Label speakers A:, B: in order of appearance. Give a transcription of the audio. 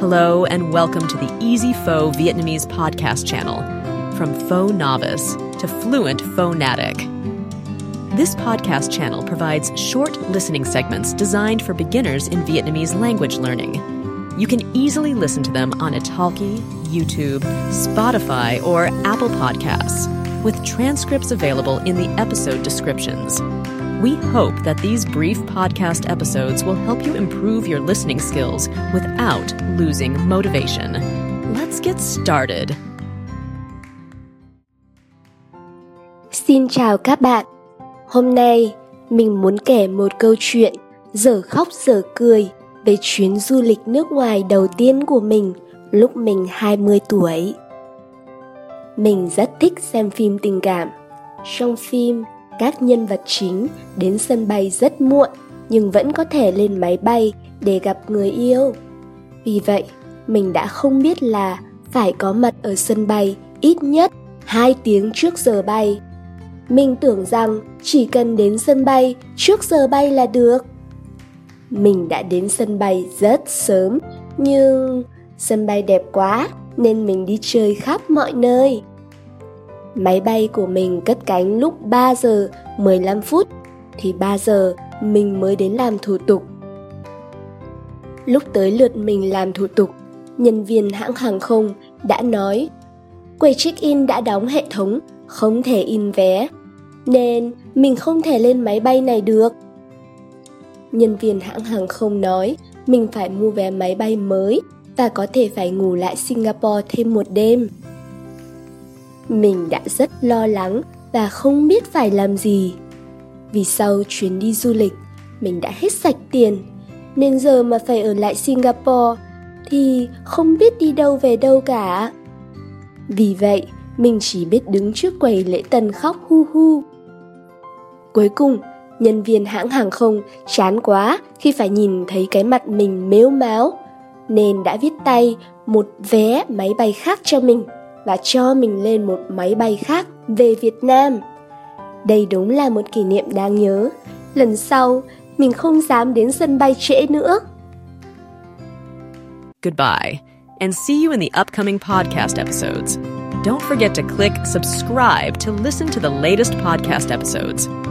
A: Hello, and welcome to the Easy Pho Vietnamese podcast channel. From Pho Novice to Fluent Phonatic. This podcast channel provides short listening segments designed for beginners in Vietnamese language learning. You can easily listen to them on Italki, YouTube, Spotify, or Apple Podcasts, with transcripts available in the episode descriptions. We hope that these brief podcast episodes will help you improve your listening skills without losing motivation. Let's get started.
B: Xin chào các bạn. Hôm nay mình muốn kể một câu chuyện dở khóc dở cười về chuyến du lịch nước ngoài đầu tiên của mình lúc mình 20 tuổi. Mình rất thích xem phim tình cảm. Trong phim, các nhân vật chính đến sân bay rất muộn nhưng vẫn có thể lên máy bay để gặp người yêu. Vì vậy, mình đã không biết là phải có mặt ở sân bay ít nhất 2 tiếng trước giờ bay. Mình tưởng rằng chỉ cần đến sân bay trước giờ bay là được. Mình đã đến sân bay rất sớm, nhưng sân bay đẹp quá nên mình đi chơi khắp mọi nơi. Máy bay của mình cất cánh lúc 3 giờ 15 phút thì 3 giờ mình mới đến làm thủ tục. Lúc tới lượt mình làm thủ tục, nhân viên hãng hàng không đã nói quầy check-in đã đóng hệ thống, không thể in vé, nên mình không thể lên máy bay này được. Nhân viên hãng hàng không nói mình phải mua vé máy bay mới và có thể phải ngủ lại Singapore thêm một đêm. Mình đã rất lo lắng và không biết phải làm gì. Vì sau chuyến đi du lịch, mình đã hết sạch tiền, nên giờ mà phải ở lại Singapore thì không biết đi đâu về đâu cả. Vì vậy, mình chỉ biết đứng trước quầy lễ tân khóc hu hu. Cuối cùng, nhân viên hãng hàng không chán quá khi phải nhìn thấy cái mặt mình mếu máo, nên đã viết tay một vé máy bay khác cho mình và cho mình lên một máy bay khác về Việt Nam. Đây đúng là một kỷ niệm đáng nhớ. Lần sau, mình không dám đến sân bay trễ nữa.
A: Goodbye, and see you in the upcoming podcast episodes. Don't forget to click subscribe to listen to the latest podcast episodes.